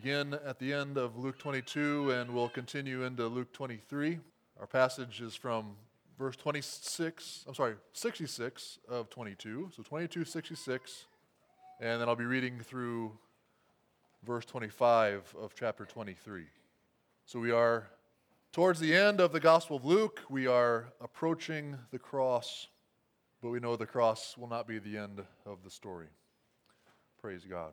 begin at the end of Luke 22 and we'll continue into Luke 23. Our passage is from verse 26, I'm sorry, 66 of 22. So 22, 66. And then I'll be reading through verse 25 of chapter 23. So we are towards the end of the Gospel of Luke. We are approaching the cross, but we know the cross will not be the end of the story. Praise God.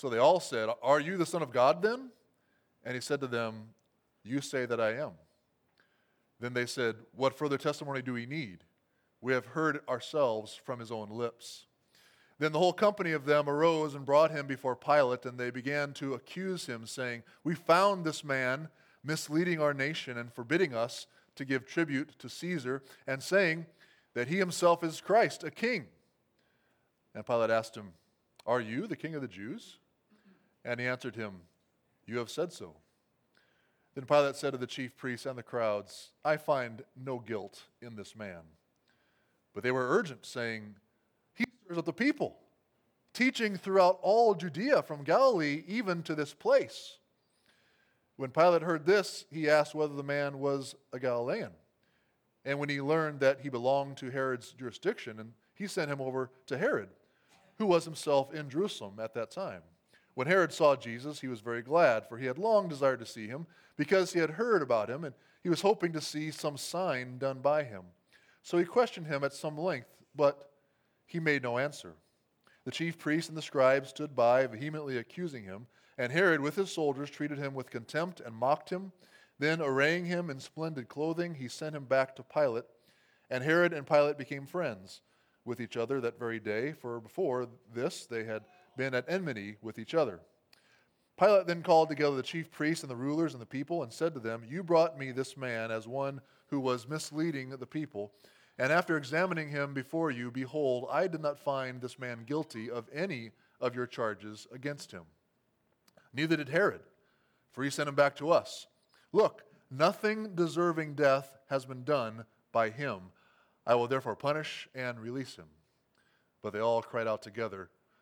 So they all said, Are you the Son of God then? And he said to them, You say that I am. Then they said, What further testimony do we need? We have heard ourselves from his own lips. Then the whole company of them arose and brought him before Pilate, and they began to accuse him, saying, We found this man misleading our nation and forbidding us to give tribute to Caesar, and saying that he himself is Christ, a king. And Pilate asked him, Are you the king of the Jews? And he answered him, You have said so. Then Pilate said to the chief priests and the crowds, I find no guilt in this man. But they were urgent, saying, He stirs up the people, teaching throughout all Judea from Galilee even to this place. When Pilate heard this, he asked whether the man was a Galilean. And when he learned that he belonged to Herod's jurisdiction, and he sent him over to Herod, who was himself in Jerusalem at that time. When Herod saw Jesus, he was very glad, for he had long desired to see him, because he had heard about him, and he was hoping to see some sign done by him. So he questioned him at some length, but he made no answer. The chief priests and the scribes stood by, vehemently accusing him, and Herod, with his soldiers, treated him with contempt and mocked him. Then, arraying him in splendid clothing, he sent him back to Pilate. And Herod and Pilate became friends with each other that very day, for before this they had been at enmity with each other. Pilate then called together the chief priests and the rulers and the people and said to them, You brought me this man as one who was misleading the people. And after examining him before you, behold, I did not find this man guilty of any of your charges against him. Neither did Herod, for he sent him back to us. Look, nothing deserving death has been done by him. I will therefore punish and release him. But they all cried out together,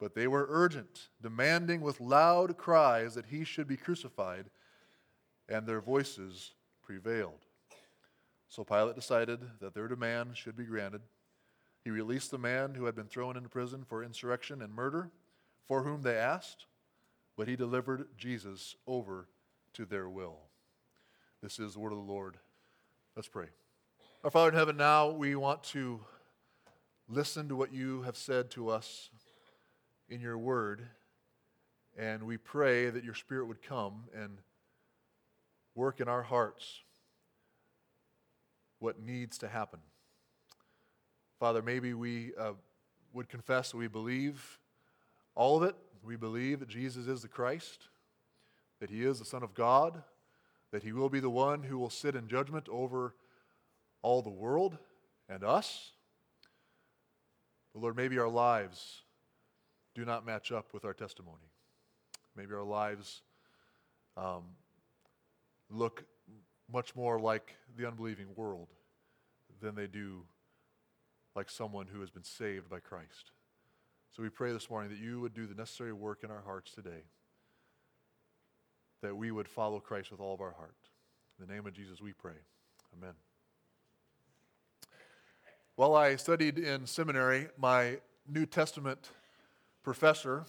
But they were urgent, demanding with loud cries that he should be crucified, and their voices prevailed. So Pilate decided that their demand should be granted. He released the man who had been thrown into prison for insurrection and murder, for whom they asked, but he delivered Jesus over to their will. This is the word of the Lord. Let's pray. Our Father in heaven, now we want to listen to what you have said to us in your word. And we pray that your Spirit would come and work in our hearts what needs to happen. Father, maybe we uh, would confess that we believe all of it. We believe that Jesus is the Christ, that he is the Son of God, that he will be the one who will sit in judgment over all the world and us. But Lord, maybe our lives do not match up with our testimony. Maybe our lives um, look much more like the unbelieving world than they do like someone who has been saved by Christ. So we pray this morning that you would do the necessary work in our hearts today, that we would follow Christ with all of our heart. In the name of Jesus, we pray. Amen. While I studied in seminary, my New Testament professor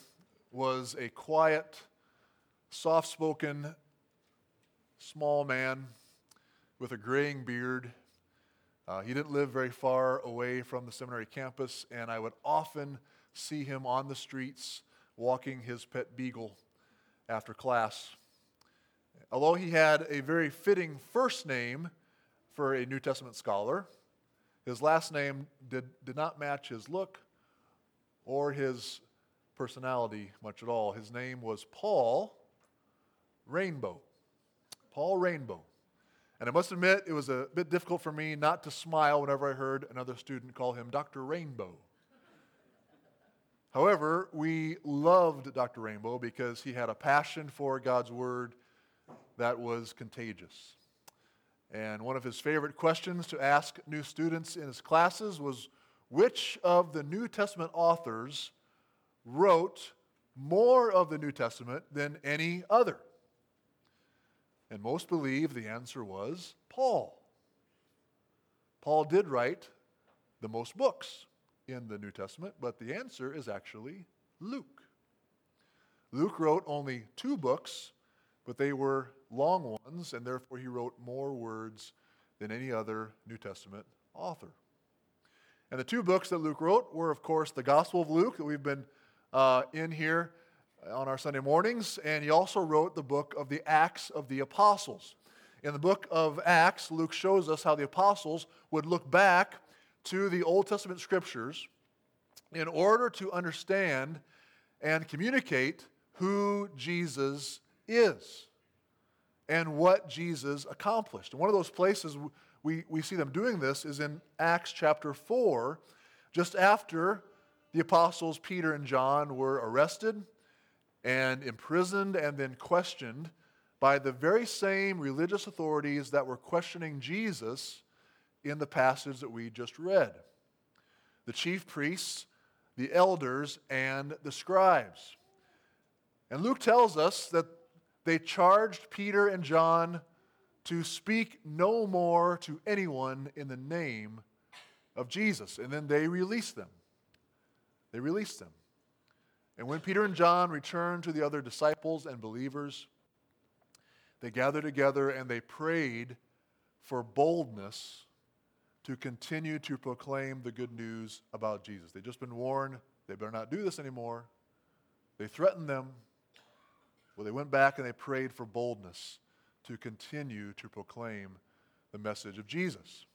was a quiet, soft spoken, small man with a graying beard. Uh, he didn't live very far away from the seminary campus, and I would often see him on the streets walking his pet beagle after class. Although he had a very fitting first name for a New Testament scholar, his last name did, did not match his look or his personality much at all. His name was Paul Rainbow. Paul Rainbow. And I must admit, it was a bit difficult for me not to smile whenever I heard another student call him Dr. Rainbow. However, we loved Dr. Rainbow because he had a passion for God's Word that was contagious. And one of his favorite questions to ask new students in his classes was which of the New Testament authors wrote more of the New Testament than any other? And most believe the answer was Paul. Paul did write the most books in the New Testament, but the answer is actually Luke. Luke wrote only two books, but they were long ones, and therefore he wrote more words than any other New Testament author. And the two books that Luke wrote were, of course, the Gospel of Luke that we've been uh, in here on our Sunday mornings, and he also wrote the book of the Acts of the Apostles. In the book of Acts, Luke shows us how the apostles would look back to the Old Testament scriptures in order to understand and communicate who Jesus is and what Jesus accomplished. And one of those places we, we see them doing this is in Acts chapter 4, just after the apostles Peter and John were arrested and imprisoned and then questioned by the very same religious authorities that were questioning Jesus in the passage that we just read the chief priests, the elders, and the scribes. And Luke tells us that they charged Peter and John to speak no more to anyone in the name of Jesus. And then they released them. They released them. And when Peter and John returned to the other disciples and believers, they gathered together and they prayed for boldness to continue to proclaim the good news about Jesus. They'd just been warned they better not do this anymore. They threatened them. Well, they went back and they prayed for boldness to continue to proclaim the message of Jesus.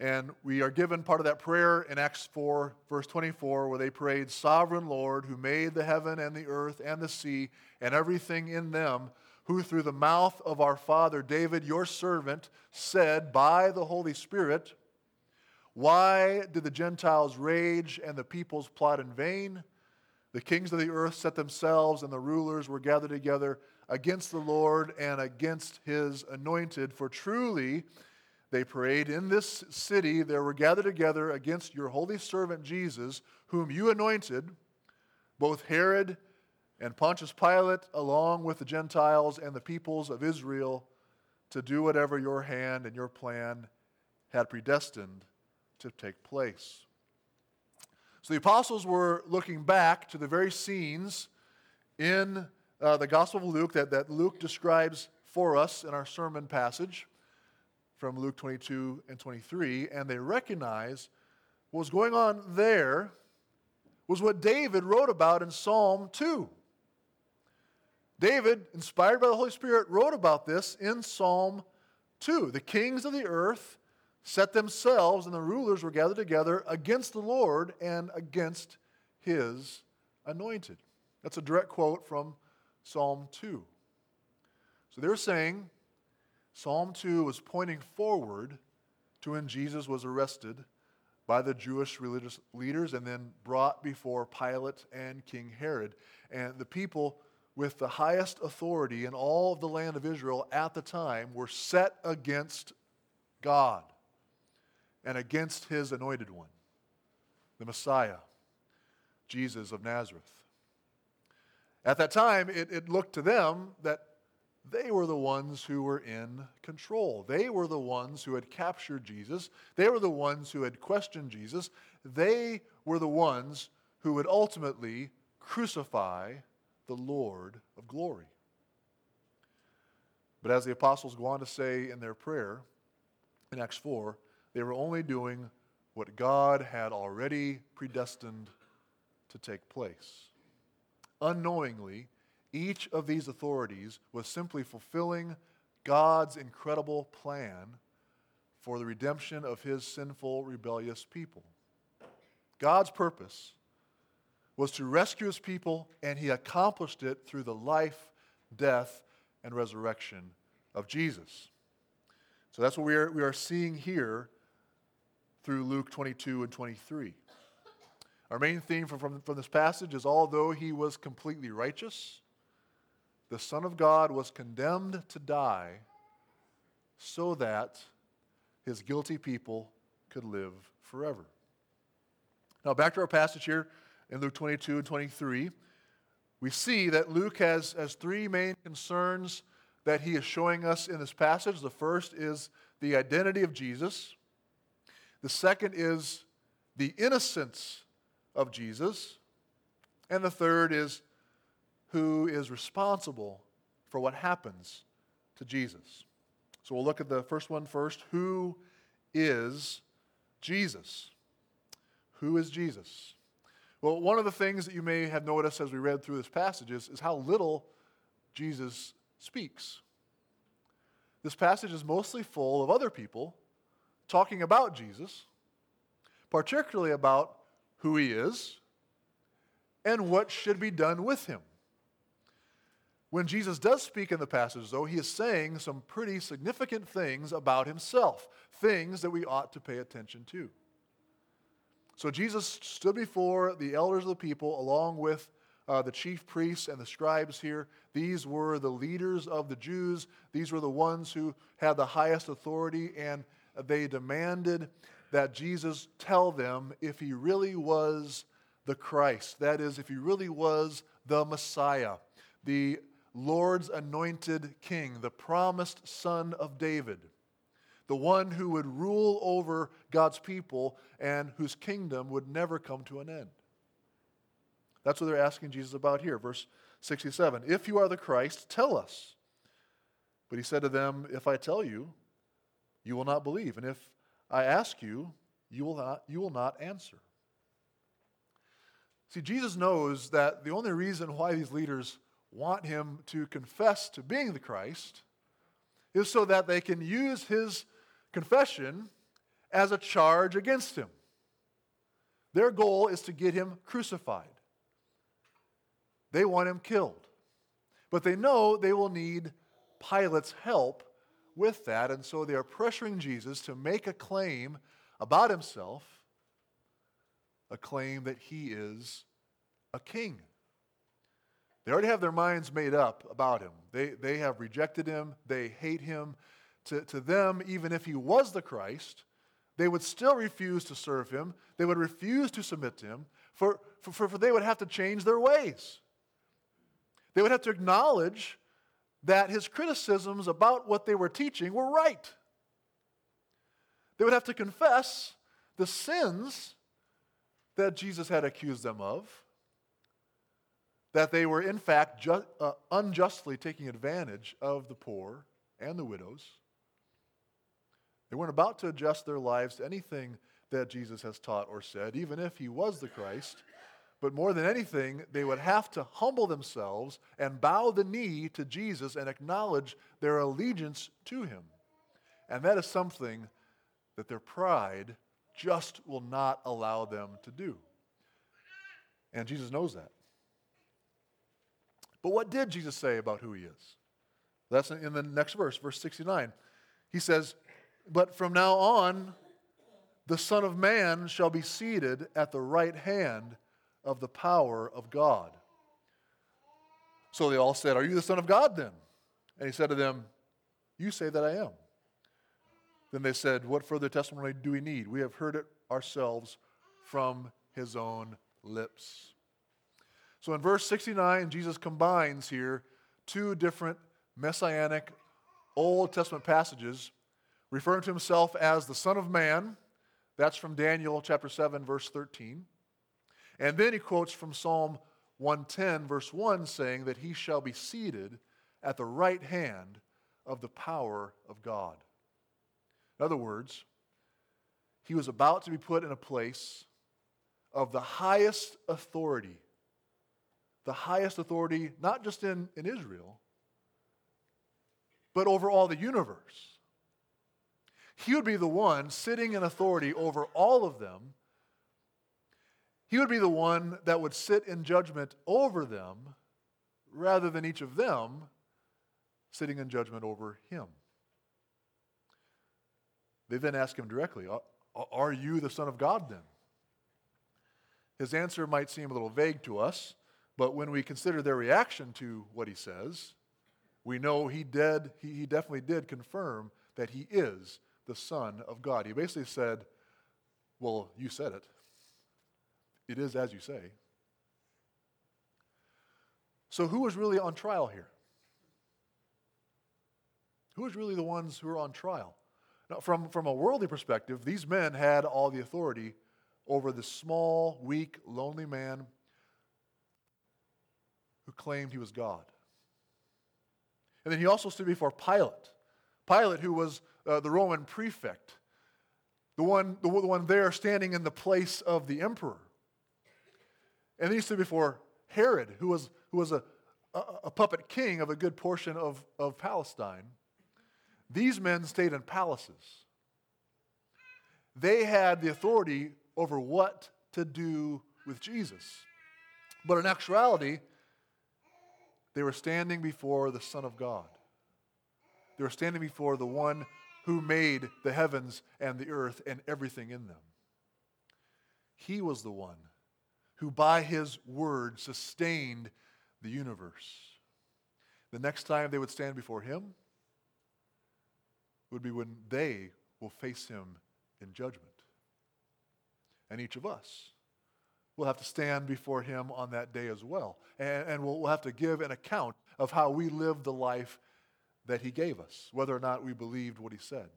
And we are given part of that prayer in Acts 4, verse 24, where they prayed, Sovereign Lord, who made the heaven and the earth and the sea and everything in them who through the mouth of our father David, your servant, said by the Holy Spirit, Why did the Gentiles rage and the peoples plot in vain? The kings of the earth set themselves, and the rulers were gathered together against the Lord and against his anointed. For truly, they prayed, in this city there were gathered together against your holy servant Jesus, whom you anointed, both Herod and Pontius Pilate, along with the Gentiles and the peoples of Israel, to do whatever your hand and your plan had predestined to take place. So the apostles were looking back to the very scenes in uh, the Gospel of Luke that, that Luke describes for us in our sermon passage from Luke 22 and 23, and they recognize what was going on there was what David wrote about in Psalm 2. David, inspired by the Holy Spirit, wrote about this in Psalm 2. The kings of the earth set themselves, and the rulers were gathered together against the Lord and against his anointed. That's a direct quote from Psalm 2. So they're saying Psalm 2 was pointing forward to when Jesus was arrested by the Jewish religious leaders and then brought before Pilate and King Herod. And the people with the highest authority in all of the land of Israel at the time were set against God and against his anointed one, the Messiah, Jesus of Nazareth. At that time, it, it looked to them that they were the ones who were in control. They were the ones who had captured Jesus. They were the ones who had questioned Jesus. They were the ones who would ultimately crucify the Lord of glory. But as the apostles go on to say in their prayer in Acts 4, they were only doing what God had already predestined to take place. Unknowingly, each of these authorities was simply fulfilling God's incredible plan for the redemption of his sinful, rebellious people. God's purpose was to rescue his people, and he accomplished it through the life, death, and resurrection of Jesus. So that's what we are, we are seeing here through Luke 22 and 23. Our main theme from, from, from this passage is although he was completely righteous, the Son of God was condemned to die so that his guilty people could live forever. Now, back to our passage here in Luke 22 and 23. We see that Luke has, has three main concerns that he is showing us in this passage. The first is the identity of Jesus, the second is the innocence of Jesus, and the third is who is responsible for what happens to Jesus. So we'll look at the first one first. Who is Jesus? Who is Jesus? Well, one of the things that you may have noticed as we read through this passage is, is how little Jesus speaks. This passage is mostly full of other people talking about Jesus, particularly about who he is and what should be done with him. When Jesus does speak in the passage, though, he is saying some pretty significant things about himself, things that we ought to pay attention to. So Jesus stood before the elders of the people along with uh, the chief priests and the scribes here. These were the leaders of the Jews, these were the ones who had the highest authority, and they demanded that Jesus tell them if he really was the Christ, that is, if he really was the Messiah, the Lord's anointed king, the promised son of David, the one who would rule over God's people and whose kingdom would never come to an end. That's what they're asking Jesus about here. Verse 67 If you are the Christ, tell us. But he said to them, If I tell you, you will not believe. And if I ask you, you will not, you will not answer. See, Jesus knows that the only reason why these leaders want him to confess to being the Christ is so that they can use his confession as a charge against him. Their goal is to get him crucified. They want him killed. But they know they will need Pilate's help with that, and so they are pressuring Jesus to make a claim about himself, a claim that he is a king. They already have their minds made up about him. They, they have rejected him, they hate him. To, to them, even if he was the Christ, they would still refuse to serve him. They would refuse to submit to him, for, for, for, they would have to change their ways. They would have to acknowledge that his criticisms about what they were teaching were right. They would have to confess the sins that Jesus had accused them of that they were, in fact, ju- uh, unjustly taking advantage of the poor and the widows. They weren't about to adjust their lives to anything that Jesus has taught or said, even if he was the Christ. But more than anything, they would have to humble themselves and bow the knee to Jesus and acknowledge their allegiance to him. And that is something that their pride just will not allow them to do. And Jesus knows that. But what did Jesus say about who he is? That's in the next verse, verse 69. He says, But from now on, the Son of Man shall be seated at the right hand of the power of God. So they all said, Are you the Son of God then? And he said to them, You say that I am. Then they said, What further testimony do we need? We have heard it ourselves from his own lips. So in verse 69, Jesus combines here two different messianic Old Testament passages, referring to himself as the Son of Man. That's from Daniel chapter 7, verse 13. And then he quotes from Psalm 110, verse 1, saying that he shall be seated at the right hand of the power of God. In other words, he was about to be put in a place of the highest authority. The highest authority, not just in, in Israel, but over all the universe. He would be the one sitting in authority over all of them. He would be the one that would sit in judgment over them rather than each of them sitting in judgment over him. They then ask him directly, Are you the Son of God then? His answer might seem a little vague to us, but when we consider their reaction to what he says, we know he did, he, he definitely did confirm that he is the Son of God. He basically said, Well, you said it. It is as you say. So, who was really on trial here? Who was really the ones who were on trial? Now, from, from a worldly perspective, these men had all the authority over the small, weak, lonely man who claimed he was God. And then he also stood before Pilate. Pilate, who was uh, the Roman prefect, the one, the, the one there standing in the place of the emperor. And then he stood before Herod, who was, who was a, a, a puppet king of a good portion of, of Palestine. These men stayed in palaces. They had the authority over what to do with Jesus. But in actuality, they were standing before the Son of God. They were standing before the one who made the heavens and the earth and everything in them. He was the one who, by his word, sustained the universe. The next time they would stand before him would be when they will face him in judgment. And each of us will have to stand before him on that day as well. And, and we'll, we'll have to give an account of how we lived the life that he gave us, whether or not we believed what he said,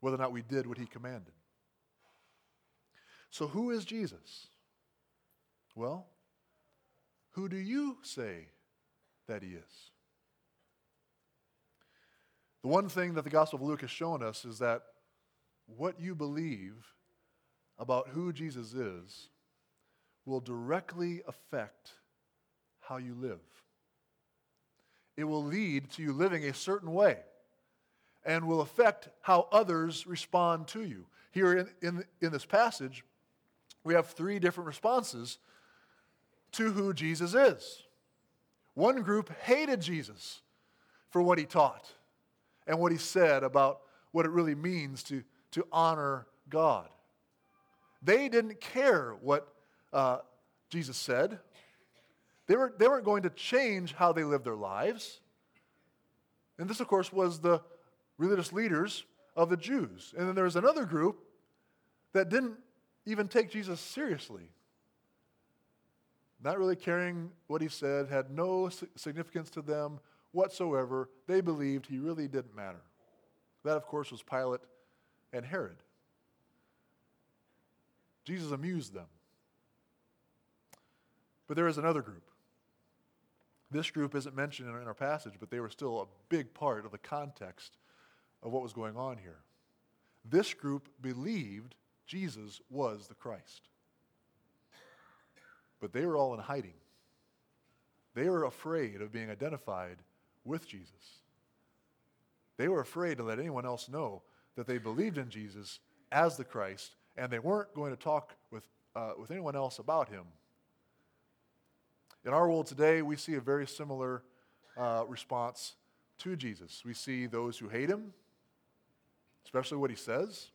whether or not we did what he commanded. So, who is Jesus? Well, who do you say that he is? The one thing that the Gospel of Luke has shown us is that what you believe about who Jesus is will directly affect how you live. It will lead to you living a certain way and will affect how others respond to you. Here in, in, in this passage, we have three different responses to who Jesus is. One group hated Jesus for what he taught and what he said about what it really means to, to honor God. They didn't care what uh, Jesus said. They, were, they weren't going to change how they lived their lives. And this, of course, was the religious leaders of the Jews. And then there was another group that didn't even take Jesus seriously not really caring what he said, had no significance to them whatsoever. They believed he really didn't matter. That, of course, was Pilate and Herod. Jesus amused them. But there is another group. This group isn't mentioned in our passage, but they were still a big part of the context of what was going on here. This group believed Jesus was the Christ. But they were all in hiding. They were afraid of being identified with Jesus. They were afraid to let anyone else know that they believed in Jesus as the Christ, and they weren't going to talk with, uh, with anyone else about him. In our world today, we see a very similar uh, response to Jesus. We see those who hate him, especially what he says.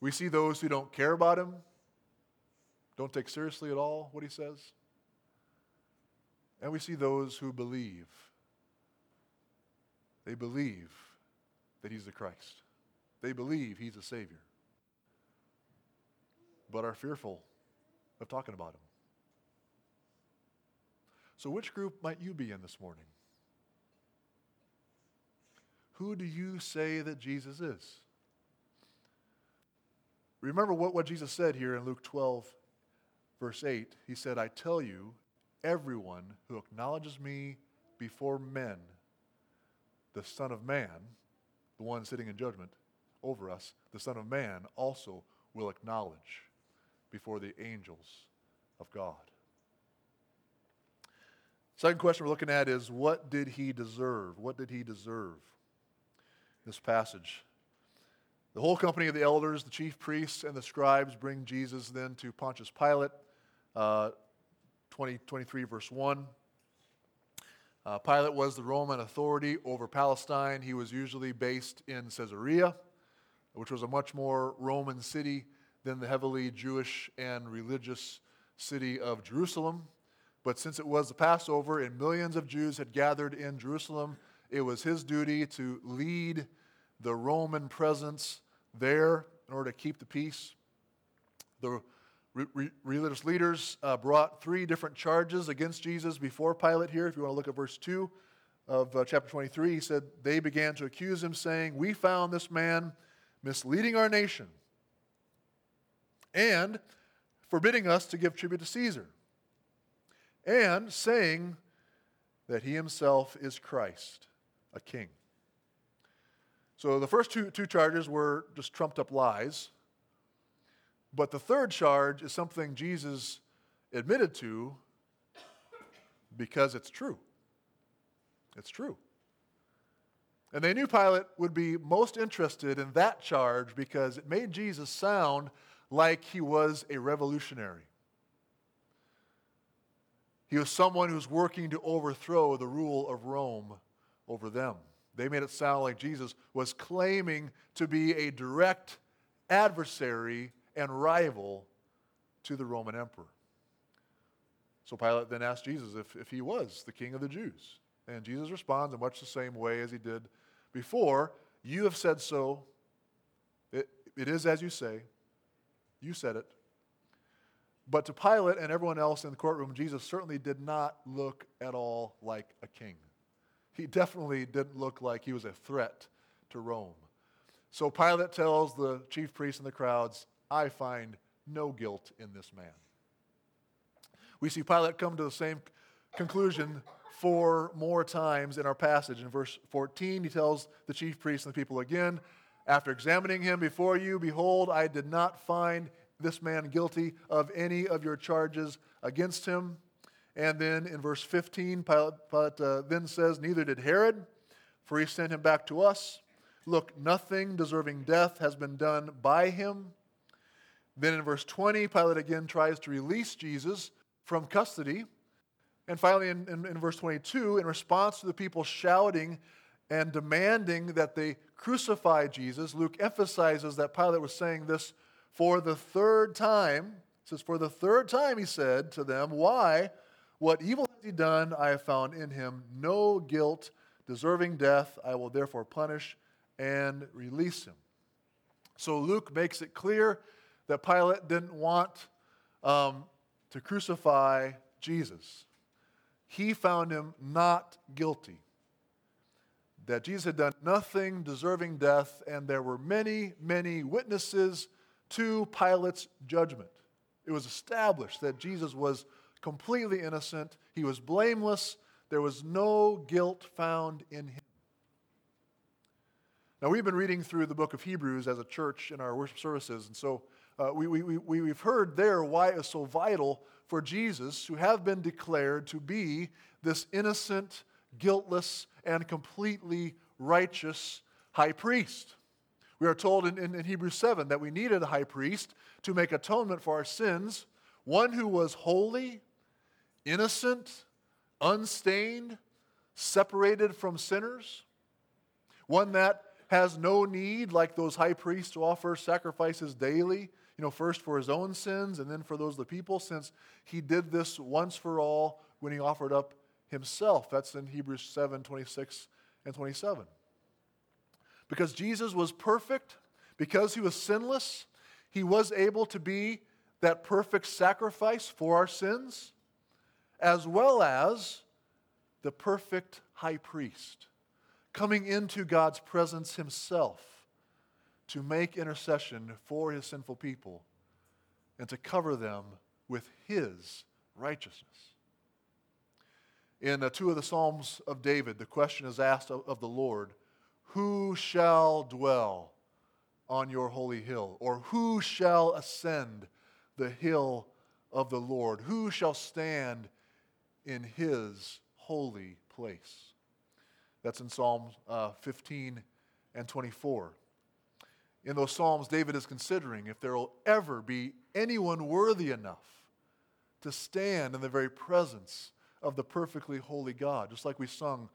We see those who don't care about him, don't take seriously at all what he says. And we see those who believe. They believe that he's the Christ, they believe he's a Savior, but are fearful of talking about him. So, which group might you be in this morning? Who do you say that Jesus is? Remember what, what Jesus said here in Luke 12 verse 8, he said, I tell you, everyone who acknowledges me before men, the Son of Man, the one sitting in judgment over us, the Son of Man also will acknowledge before the angels of God. Second question we're looking at is what did he deserve? What did he deserve? This passage. The whole company of the elders, the chief priests, and the scribes bring Jesus then to Pontius Pilate, uh, 20, 23, verse 1. Uh, Pilate was the Roman authority over Palestine. He was usually based in Caesarea, which was a much more Roman city than the heavily Jewish and religious city of Jerusalem. But since it was the Passover and millions of Jews had gathered in Jerusalem, it was his duty to lead the Roman presence there in order to keep the peace. The re- re- religious leaders uh, brought three different charges against Jesus before Pilate here. If you want to look at verse 2 of uh, chapter 23, he said, They began to accuse him, saying, We found this man misleading our nation and forbidding us to give tribute to Caesar, and saying that he himself is Christ, a king. So the first two, two charges were just trumped up lies. But the third charge is something Jesus admitted to because it's true. It's true. And they knew Pilate would be most interested in that charge because it made Jesus sound like he was a revolutionary. He was someone who was working to overthrow the rule of Rome over them. They made it sound like Jesus was claiming to be a direct adversary and rival to the Roman emperor. So Pilate then asked Jesus if, if he was the king of the Jews. And Jesus responds in much the same way as he did before You have said so. It, it is as you say. You said it. But to Pilate and everyone else in the courtroom, Jesus certainly did not look at all like a king he definitely didn't look like he was a threat to Rome. So Pilate tells the chief priests and the crowds, I find no guilt in this man. We see Pilate come to the same conclusion four more times in our passage. In verse 14, he tells the chief priests and the people again, After examining him before you, behold, I did not find this man guilty of any of your charges against him. And then in verse 15, Pilate, Pilate uh, then says, Neither did Herod, for he sent him back to us. Look, nothing deserving death has been done by him. Then in verse 20, Pilate again tries to release Jesus from custody. And finally, in, in, in, verse 22, in response to the people shouting and demanding that they crucify Jesus, Luke emphasizes that Pilate was saying this for the third time. Says, For the third time, he said to them, Why? What evil has he done? I have found in him no guilt deserving death. I will therefore punish and release him. So Luke makes it clear that Pilate didn't want um, to crucify Jesus. He found him not guilty. That Jesus had done nothing deserving death, and there were many, many witnesses to Pilate's judgment. It was established that Jesus was completely innocent. He was blameless. There was no guilt found in him. Now, we've been reading through the book of Hebrews as a church in our worship services, and so uh, we, we, we, we've heard there why it's so vital for Jesus to have been declared to be this innocent, guiltless, and completely righteous high priest. We are told in, in, in Hebrews 7 that we needed a high priest to make atonement for our sins, one who was holy, innocent, unstained, separated from sinners, one that has no need, like those high priests, to offer sacrifices daily, you know, first for his own sins and then for those of the people, since he did this once for all when he offered up himself. That's in Hebrews 7 26 and 27. Because Jesus was perfect, because he was sinless, he was able to be that perfect sacrifice for our sins as well as the perfect high priest, coming into God's presence himself to make intercession for his sinful people and to cover them with his righteousness. In uh, two of the Psalms of David, the question is asked of, of the Lord Who shall dwell on your holy hill? Or who shall ascend the hill of the Lord? Who shall stand in his holy place? That's in Psalm uh, 15 and 24. In those Psalms, David is considering if there will ever be anyone worthy enough to stand in the very presence of the perfectly holy God, just like we sung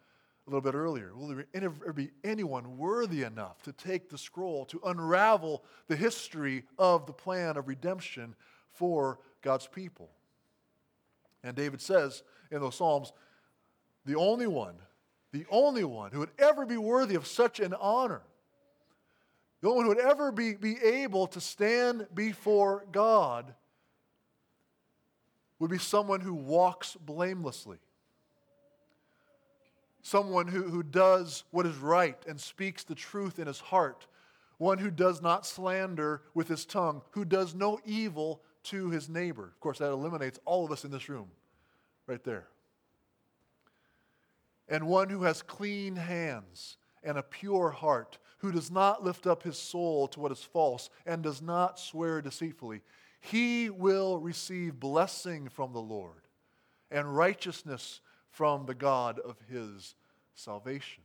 a little bit earlier. Will there ever be anyone worthy enough to take the scroll, to unravel the history of the plan of redemption for God's people? And David says in those Psalms, the only one, the only one who would ever be worthy of such an honor, the only one who would ever be, be able to stand before God would be someone who walks blamelessly. Someone who, who does what is right and speaks the truth in his heart. One who does not slander with his tongue, who does no evil to his neighbor. Of course, that eliminates all of us in this room, right there. And one who has clean hands and a pure heart, who does not lift up his soul to what is false and does not swear deceitfully he will receive blessing from the Lord and righteousness from the God of his salvation.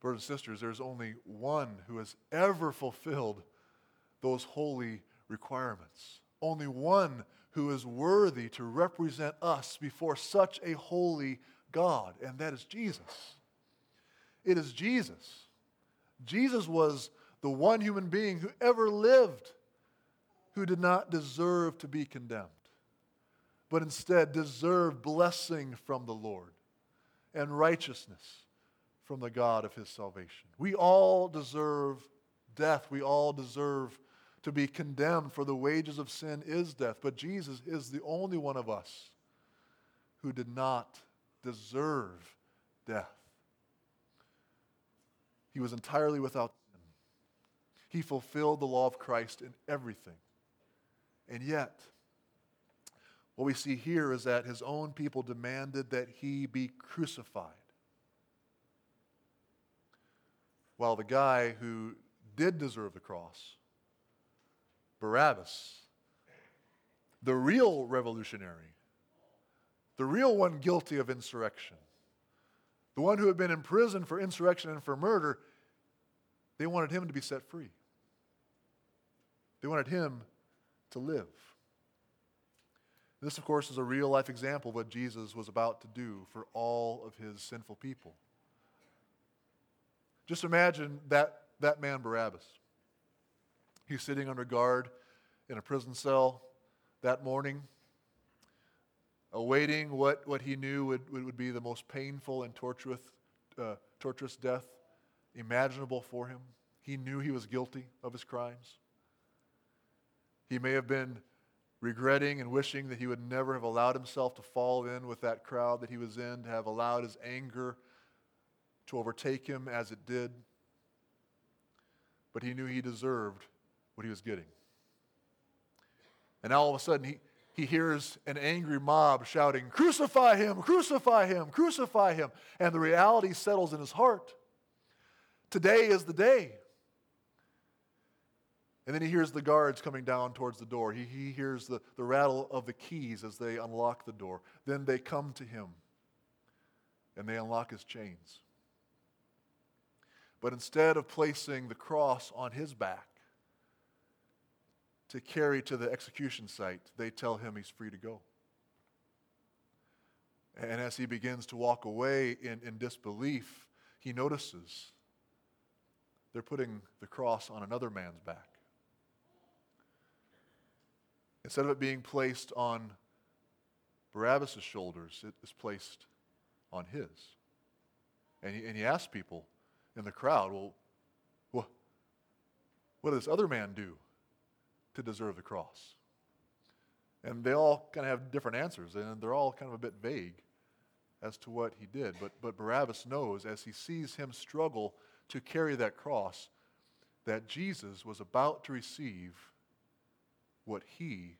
Brothers and sisters, there's only one who has ever fulfilled those holy requirements. Only one who is worthy to represent us before such a holy God, and that is Jesus. It is Jesus. Jesus was the one human being who ever lived who did not deserve to be condemned, but instead deserve blessing from the Lord and righteousness from the God of his salvation. We all deserve death. We all deserve to be condemned, for the wages of sin is death. But Jesus is the only one of us who did not deserve death. He was entirely without sin. He fulfilled the law of Christ in everything. And yet, what we see here is that his own people demanded that he be crucified. While the guy who did deserve the cross, Barabbas, the real revolutionary, the real one guilty of insurrection, the one who had been imprisoned for insurrection and for murder, they wanted him to be set free. They wanted him to live. This, of course, is a real life example of what Jesus was about to do for all of his sinful people. Just imagine that, that man, Barabbas. He's sitting under guard in a prison cell that morning, awaiting what, what he knew would, would be the most painful and torturous, uh, torturous death imaginable for him. He knew he was guilty of his crimes. He may have been regretting and wishing that he would never have allowed himself to fall in with that crowd that he was in, to have allowed his anger to overtake him as it did. But he knew he deserved what he was getting. And now all of a sudden, he, he hears an angry mob shouting, Crucify him, crucify him, crucify him. And the reality settles in his heart. Today is the day. And then he hears the guards coming down towards the door. He, he hears the, the rattle of the keys as they unlock the door. Then they come to him and they unlock his chains. But instead of placing the cross on his back to carry to the execution site, they tell him he's free to go. And as he begins to walk away in, in disbelief, he notices they're putting the cross on another man's back. Instead of it being placed on Barabbas' shoulders, it is placed on his. And he, and he asked people in the crowd, well, what, what did this other man do to deserve the cross? And they all kind of have different answers, and they're all kind of a bit vague as to what he did. But, but Barabbas knows as he sees him struggle to carry that cross that Jesus was about to receive what he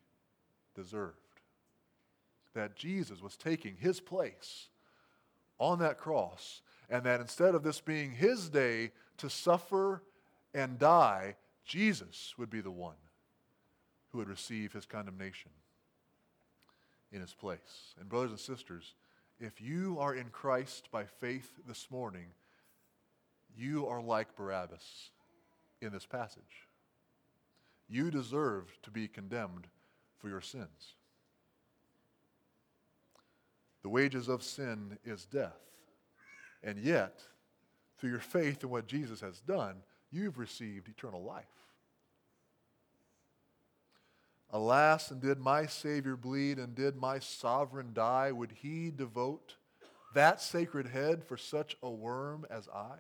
deserved. that Jesus was taking his place on that cross, and that instead of this being his day to suffer and die, Jesus would be the one who would receive his condemnation in his place. And, brothers and sisters, if you are in Christ by faith this morning, you are like Barabbas in this passage. You deserve to be condemned for your sins. The wages of sin is death. And yet, through your faith in what Jesus has done, you've received eternal life. Alas, and did my Savior bleed, and did my sovereign die, would he devote that sacred head for such a worm as I?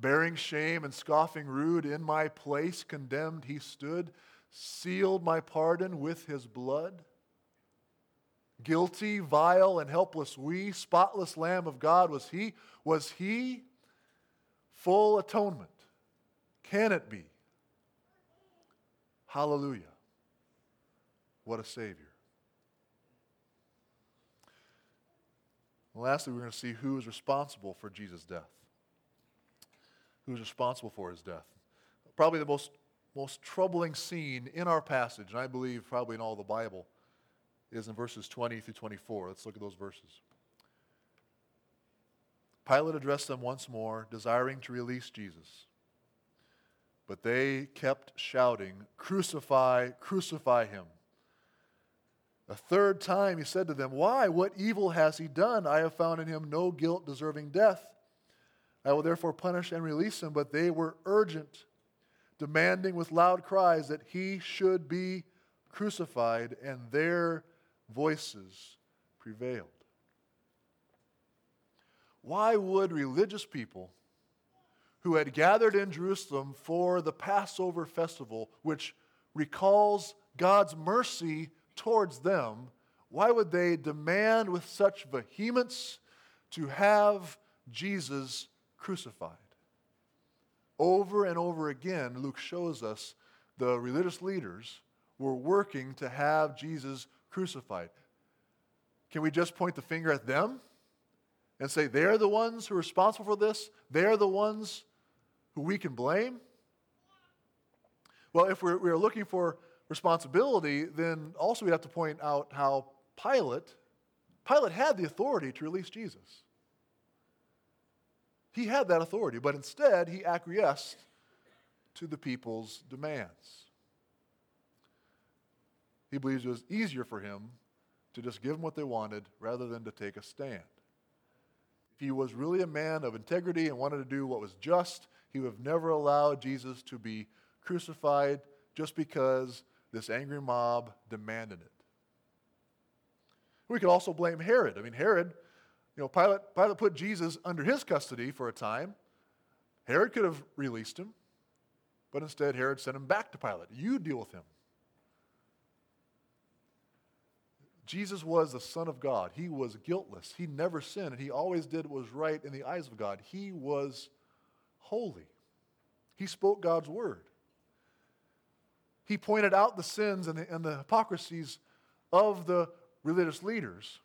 Bearing shame and scoffing rude, in my place condemned he stood, sealed my pardon with his blood. Guilty, vile, and helpless we, spotless Lamb of God was he. Was he full atonement? Can it be? Hallelujah. What a Savior. And lastly, we're going to see who is responsible for Jesus' death. Who is responsible for his death. Probably the most, most troubling scene in our passage, and I believe probably in all the Bible, is in verses 20 through 24. Let's look at those verses. Pilate addressed them once more, desiring to release Jesus. But they kept shouting, Crucify, crucify him. A third time he said to them, Why? What evil has he done? I have found in him no guilt deserving death. I will therefore punish and release him. But they were urgent, demanding with loud cries that he should be crucified, and their voices prevailed. Why would religious people who had gathered in Jerusalem for the Passover festival, which recalls God's mercy towards them, why would they demand with such vehemence to have Jesus crucified? Over and over again, Luke shows us the religious leaders were working to have Jesus crucified. Can we just point the finger at them and say they're the ones who are responsible for this? They're the ones who we can blame? Well, if we're, we're looking for responsibility, then also we have to point out how Pilate, Pilate had the authority to release Jesus. He had that authority, but instead he acquiesced to the people's demands. He believes it was easier for him to just give them what they wanted rather than to take a stand. If he was really a man of integrity and wanted to do what was just, he would have never allowed Jesus to be crucified just because this angry mob demanded it. We could also blame Herod. I mean, Herod, you know, Pilate, Pilate put Jesus under his custody for a time. Herod could have released him, but instead Herod sent him back to Pilate. You deal with him. Jesus was the Son of God. He was guiltless. He never sinned, and he always did what was right in the eyes of God. He was holy. He spoke God's word. He pointed out the sins and the, and the hypocrisies of the religious leaders.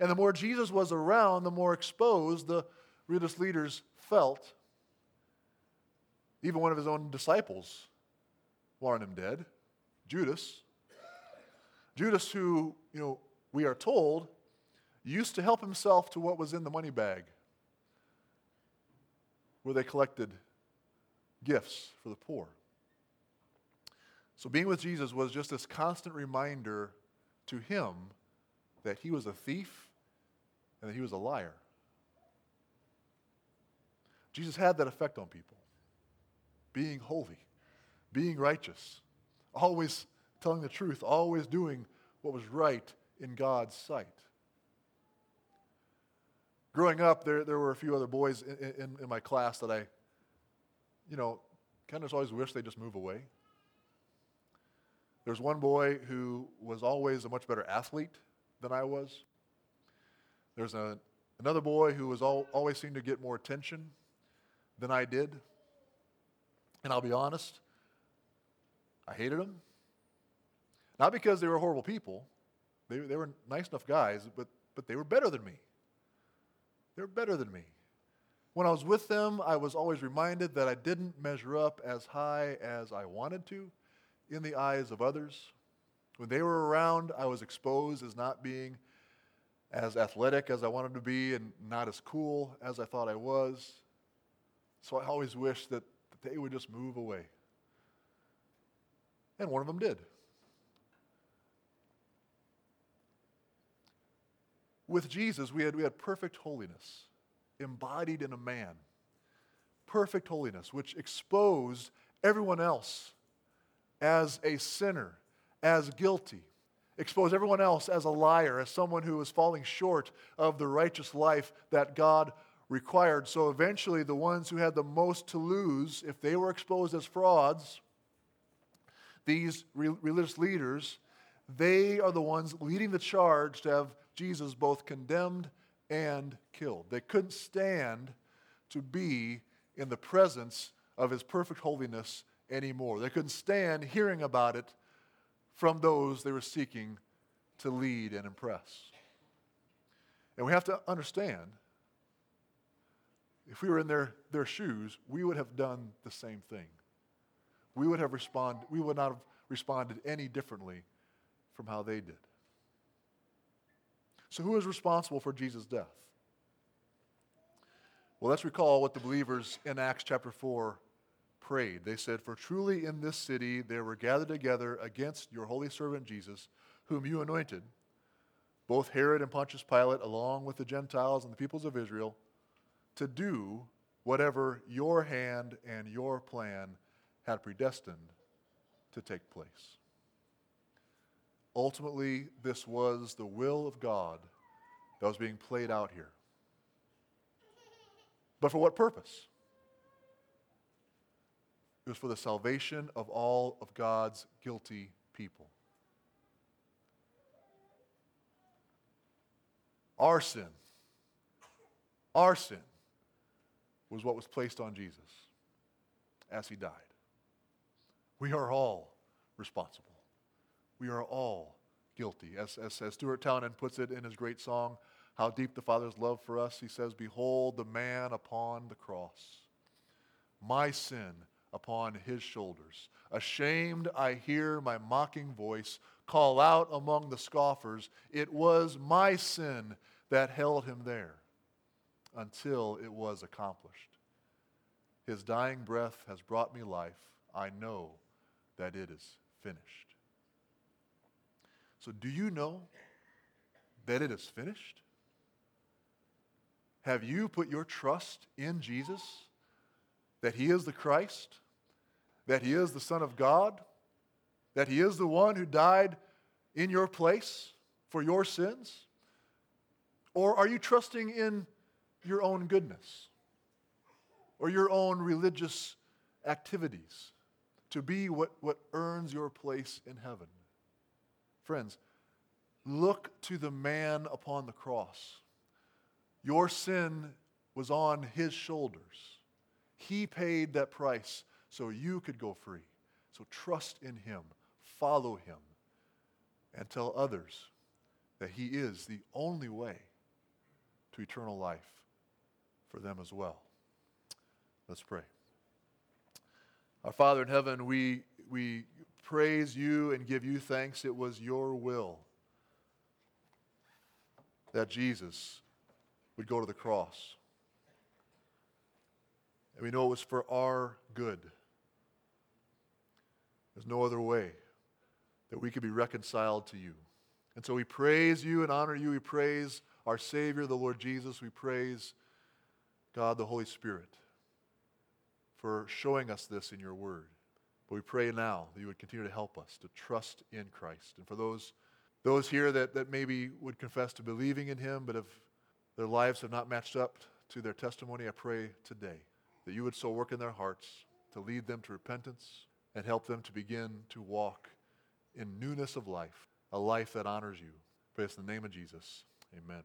And the more Jesus was around, the more exposed the religious leaders felt. Even one of his own disciples wanted him dead, Judas. Judas, who, you know, we are told, used to help himself to what was in the money bag where they collected gifts for the poor. So being with Jesus was just this constant reminder to him that he was a thief and that he was a liar. Jesus had that effect on people. Being holy, being righteous, always telling the truth, always doing what was right in God's sight. Growing up, there, there were a few other boys in, in, in my class that I, you know, kind of always wished they'd just move away. There's one boy who was always a much better athlete than I was. There's a, another boy who was all, always seemed to get more attention than I did. And I'll be honest, I hated him. Not because they were horrible people, they, they were nice enough guys, but, but they were better than me. They were better than me. When I was with them, I was always reminded that I didn't measure up as high as I wanted to in the eyes of others. When they were around, I was exposed as not being as athletic as I wanted to be and not as cool as I thought I was. So I always wished that, they would just move away. And one of them did. With Jesus, we had, we had perfect holiness embodied in a man. Perfect holiness, which exposed everyone else as a sinner, as guilty, exposed everyone else as a liar, as someone who was falling short of the righteous life that God required. So eventually, the ones who had the most to lose, if they were exposed as frauds, these re- religious leaders, they are the ones leading the charge to have Jesus both condemned and killed. They couldn't stand to be in the presence of his perfect holiness anymore. They couldn't stand hearing about it from those they were seeking to lead and impress. And we have to understand if we were in their, their shoes, we would have done the same thing. We would have responded, we would not have responded any differently from how they did. So, who is responsible for Jesus' death? Well, let's recall what the believers in Acts chapter 4 prayed. They said, For truly in this city there were gathered together against your holy servant Jesus, whom you anointed, both Herod and Pontius Pilate, along with the Gentiles and the peoples of Israel, to do whatever your hand and your plan had predestined to take place. Ultimately, this was the will of God that was being played out here. But for what purpose? Was for the salvation of all of God's guilty people. Our sin, our sin was what was placed on Jesus as he died. We are all responsible. We are all guilty. As, as, as Stuart Townend puts it in his great song, How Deep the Father's Love for Us, he says, Behold the man upon the cross, my sin upon his shoulders. Ashamed, I hear my mocking voice call out among the scoffers, It was my sin that held him there until it was accomplished. His dying breath has brought me life. I know that it is finished. So, do you know that it is finished? Have you put your trust in Jesus? That he is the Christ? That he is the Son of God? That he is the one who died in your place for your sins? Or are you trusting in your own goodness or your own religious activities to be what, what earns your place in heaven? Friends, look to the man upon the cross. Your sin was on his shoulders. He paid that price so you could go free. So trust in him, follow him, and tell others that he is the only way to eternal life for them as well. Let's pray. Our Father in heaven, we, we praise you and give you thanks. It was your will that Jesus would go to the cross. And we know it was for our good. There's no other way that we could be reconciled to you. And so we praise you and honor you. We praise our Savior, the Lord Jesus. We praise God, the Holy Spirit, for showing us this in your word. But we pray now that you would continue to help us to trust in Christ. And for those, those here that, that maybe would confess to believing in him, but if their lives have not matched up to their testimony, I pray today that you would so work in their hearts to lead them to repentance and help them to begin to walk in newness of life, a life that honors you. Pray in the name of Jesus. Amen.